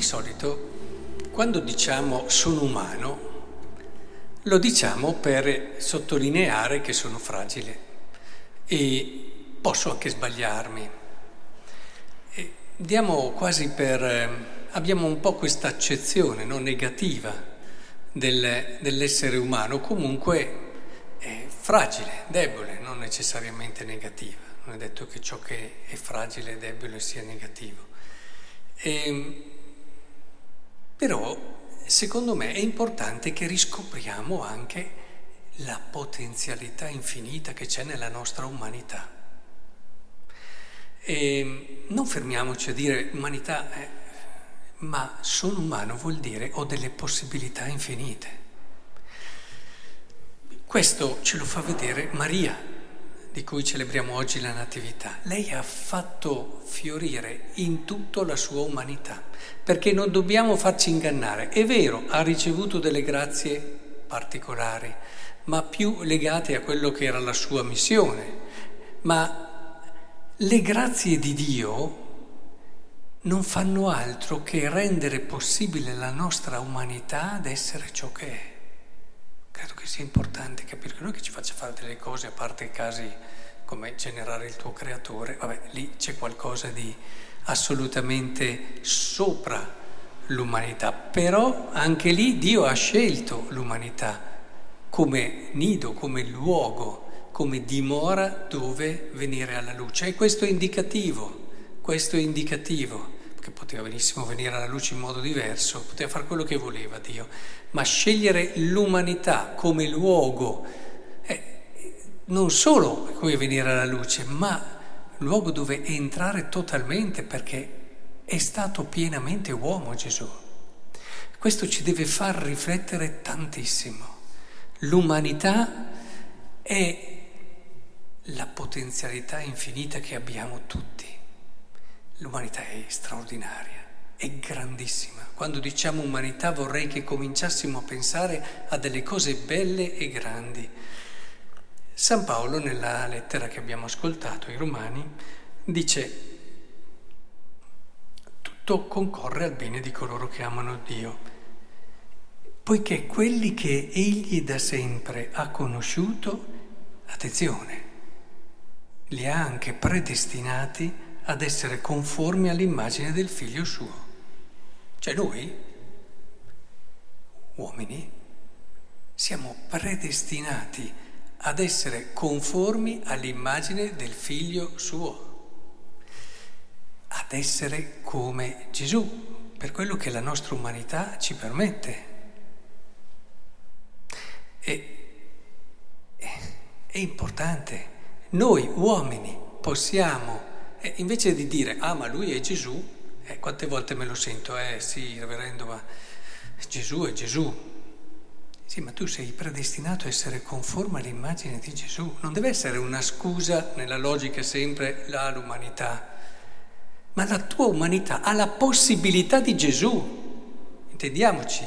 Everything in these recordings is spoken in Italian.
di solito quando diciamo sono umano, lo diciamo per sottolineare che sono fragile e posso anche sbagliarmi. E diamo quasi per... abbiamo un po' questa accezione no, negativa del, dell'essere umano, comunque fragile, debole, non necessariamente negativa. Non è detto che ciò che è fragile e debole sia negativo. E, ehm, però secondo me è importante che riscopriamo anche la potenzialità infinita che c'è nella nostra umanità. E non fermiamoci a dire umanità, eh, ma sono umano vuol dire ho delle possibilità infinite. Questo ce lo fa vedere Maria di cui celebriamo oggi la Natività. Lei ha fatto fiorire in tutto la sua umanità, perché non dobbiamo farci ingannare. È vero, ha ricevuto delle grazie particolari, ma più legate a quello che era la sua missione. Ma le grazie di Dio non fanno altro che rendere possibile la nostra umanità ad essere ciò che è. Credo che sia importante capire che noi che ci faccia fare delle cose, a parte i casi come generare il tuo creatore, vabbè, lì c'è qualcosa di assolutamente sopra l'umanità, però anche lì Dio ha scelto l'umanità come nido, come luogo, come dimora dove venire alla luce. E questo è indicativo, questo è indicativo che poteva benissimo venire alla luce in modo diverso, poteva fare quello che voleva Dio, ma scegliere l'umanità come luogo, eh, non solo come venire alla luce, ma luogo dove entrare totalmente perché è stato pienamente uomo Gesù. Questo ci deve far riflettere tantissimo. L'umanità è la potenzialità infinita che abbiamo tutti. L'umanità è straordinaria, è grandissima. Quando diciamo umanità vorrei che cominciassimo a pensare a delle cose belle e grandi. San Paolo, nella lettera che abbiamo ascoltato ai Romani, dice tutto concorre al bene di coloro che amano Dio, poiché quelli che egli da sempre ha conosciuto, attenzione, li ha anche predestinati ad essere conformi all'immagine del figlio suo. Cioè noi, uomini, siamo predestinati ad essere conformi all'immagine del figlio suo, ad essere come Gesù, per quello che la nostra umanità ci permette. E, è importante. Noi uomini possiamo e invece di dire, ah ma lui è Gesù, eh, quante volte me lo sento, eh sì, reverendo, ma Gesù è Gesù. Sì, ma tu sei predestinato a essere conforme all'immagine di Gesù. Non deve essere una scusa nella logica sempre là l'umanità, ma la tua umanità ha la possibilità di Gesù, intendiamoci.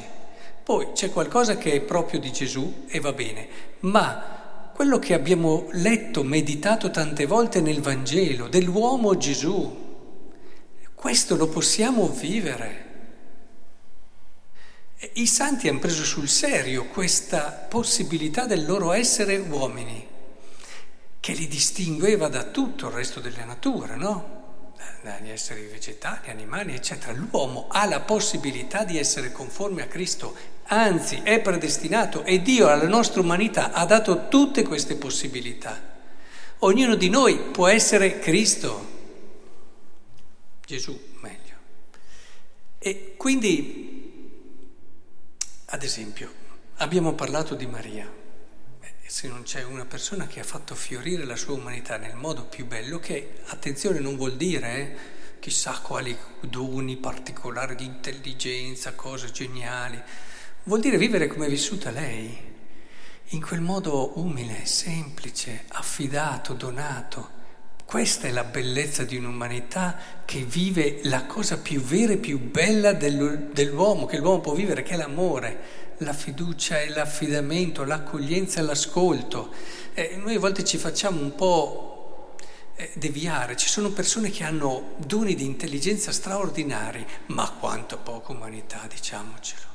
Poi c'è qualcosa che è proprio di Gesù e va bene, ma quello che abbiamo letto, meditato tante volte nel Vangelo, dell'uomo Gesù. Questo lo possiamo vivere. I santi hanno preso sul serio questa possibilità del loro essere uomini, che li distingueva da tutto il resto della natura, no? Dagli esseri vegetali, animali, eccetera. L'uomo ha la possibilità di essere conforme a Cristo, anzi è predestinato e Dio alla nostra umanità ha dato tutte queste possibilità. Ognuno di noi può essere Cristo, Gesù meglio. E quindi, ad esempio, abbiamo parlato di Maria se non c'è una persona che ha fatto fiorire la sua umanità nel modo più bello, che attenzione non vuol dire eh, chissà quali doni particolari di intelligenza, cose geniali, vuol dire vivere come è vissuta lei, in quel modo umile, semplice, affidato, donato. Questa è la bellezza di un'umanità che vive la cosa più vera e più bella dell'uomo, che l'uomo può vivere, che è l'amore la fiducia e l'affidamento, l'accoglienza e l'ascolto. Eh, noi a volte ci facciamo un po' eh, deviare, ci sono persone che hanno doni di intelligenza straordinari, ma quanto poca umanità, diciamocelo.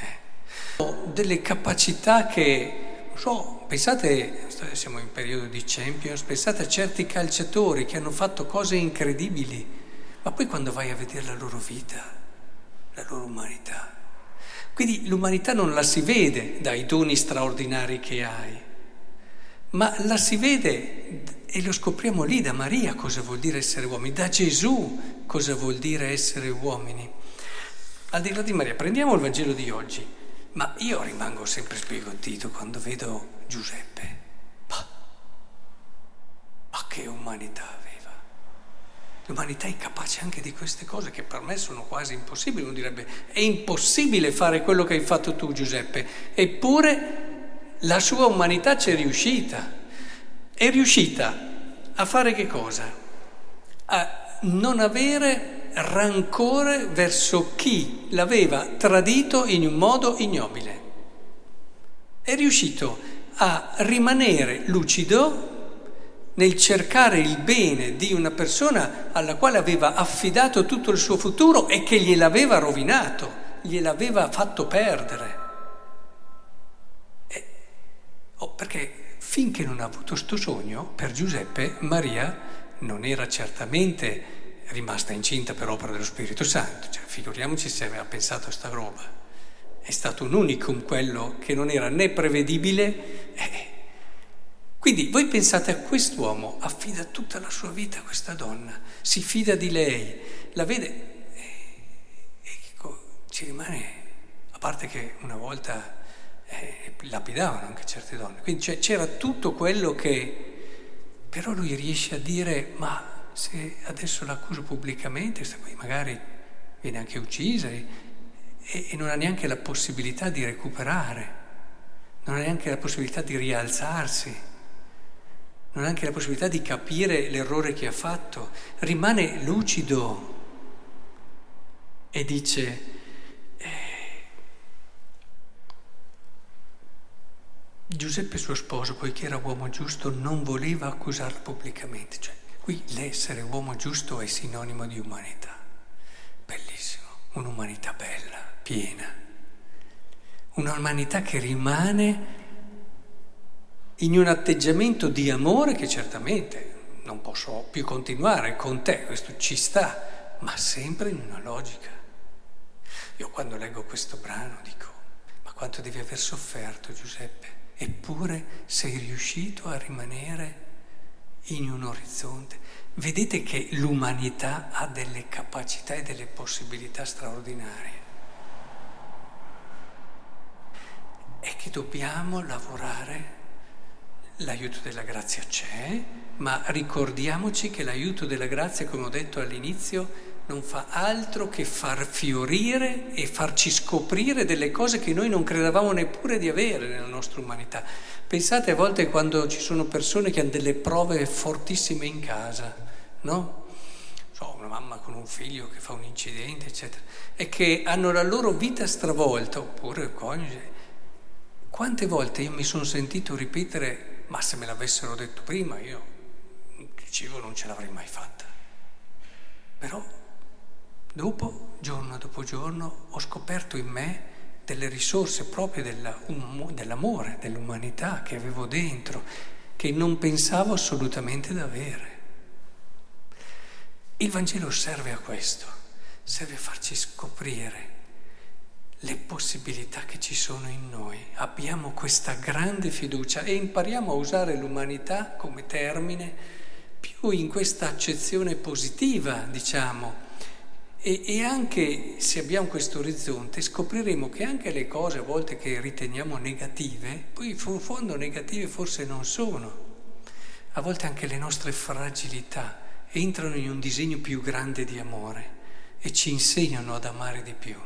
Eh. Delle capacità che, non so, pensate, siamo in periodo di Champions, pensate a certi calciatori che hanno fatto cose incredibili, ma poi quando vai a vedere la loro vita, la loro umanità, quindi l'umanità non la si vede dai doni straordinari che hai, ma la si vede e lo scopriamo lì da Maria cosa vuol dire essere uomini, da Gesù cosa vuol dire essere uomini. Al di là di Maria, prendiamo il Vangelo di oggi, ma io rimango sempre sbigottito quando vedo Giuseppe. Ma, ma che umanità aveva! L'umanità è capace anche di queste cose che per me sono quasi impossibili. Uno direbbe, è impossibile fare quello che hai fatto tu Giuseppe, eppure la sua umanità c'è riuscita è riuscita a fare che cosa? A non avere rancore verso chi l'aveva tradito in un modo ignobile. È riuscito a rimanere lucido nel cercare il bene di una persona alla quale aveva affidato tutto il suo futuro e che gliel'aveva rovinato, gliel'aveva fatto perdere. E, oh, perché Finché non ha avuto questo sogno, per Giuseppe, Maria non era certamente rimasta incinta per opera dello Spirito Santo, cioè, figuriamoci se aveva pensato a sta roba. È stato un unicum quello che non era né prevedibile. Eh. Quindi voi pensate a quest'uomo, affida tutta la sua vita a questa donna, si fida di lei, la vede e, e ci rimane, a parte che una volta eh, lapidavano anche certe donne. Quindi cioè, c'era tutto quello che... Però lui riesce a dire, ma se adesso l'accuso pubblicamente, magari viene anche uccisa e, e non ha neanche la possibilità di recuperare, non ha neanche la possibilità di rialzarsi, non ha neanche la possibilità di capire l'errore che ha fatto, rimane lucido e dice Giuseppe suo sposo, poiché era uomo giusto, non voleva accusarla pubblicamente. Cioè, qui l'essere uomo giusto è sinonimo di umanità. Bellissimo, un'umanità bella, piena. Un'umanità che rimane in un atteggiamento di amore che certamente non posso più continuare con te, questo ci sta, ma sempre in una logica. Io quando leggo questo brano dico, ma quanto devi aver sofferto Giuseppe? eppure sei riuscito a rimanere in un orizzonte. Vedete che l'umanità ha delle capacità e delle possibilità straordinarie. E che dobbiamo lavorare, l'aiuto della grazia c'è, ma ricordiamoci che l'aiuto della grazia, come ho detto all'inizio, non fa altro che far fiorire e farci scoprire delle cose che noi non credevamo neppure di avere nella nostra umanità. Pensate a volte quando ci sono persone che hanno delle prove fortissime in casa, no? So, una mamma con un figlio che fa un incidente, eccetera, e che hanno la loro vita stravolta, oppure il coniuge. Quante volte io mi sono sentito ripetere, ma se me l'avessero detto prima, io dicevo non ce l'avrei mai fatta. Però Dopo, giorno dopo giorno, ho scoperto in me delle risorse proprie della, um, dell'amore, dell'umanità che avevo dentro, che non pensavo assolutamente di avere. Il Vangelo serve a questo, serve a farci scoprire le possibilità che ci sono in noi. Abbiamo questa grande fiducia e impariamo a usare l'umanità come termine più in questa accezione positiva, diciamo, e, e, anche se abbiamo questo orizzonte scopriremo che anche le cose a volte che riteniamo negative, poi in fondo negative forse non sono. A volte anche le nostre fragilità entrano in un disegno più grande di amore e ci insegnano ad amare di più.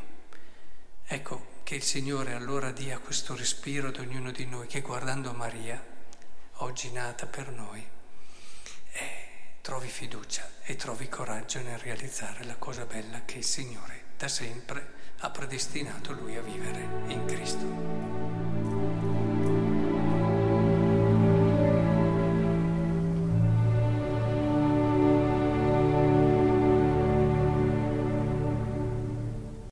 Ecco che il Signore allora dia questo respiro ad ognuno di noi che guardando Maria, oggi nata per noi, trovi fiducia e trovi coraggio nel realizzare la cosa bella che il Signore da sempre ha predestinato lui a vivere in Cristo.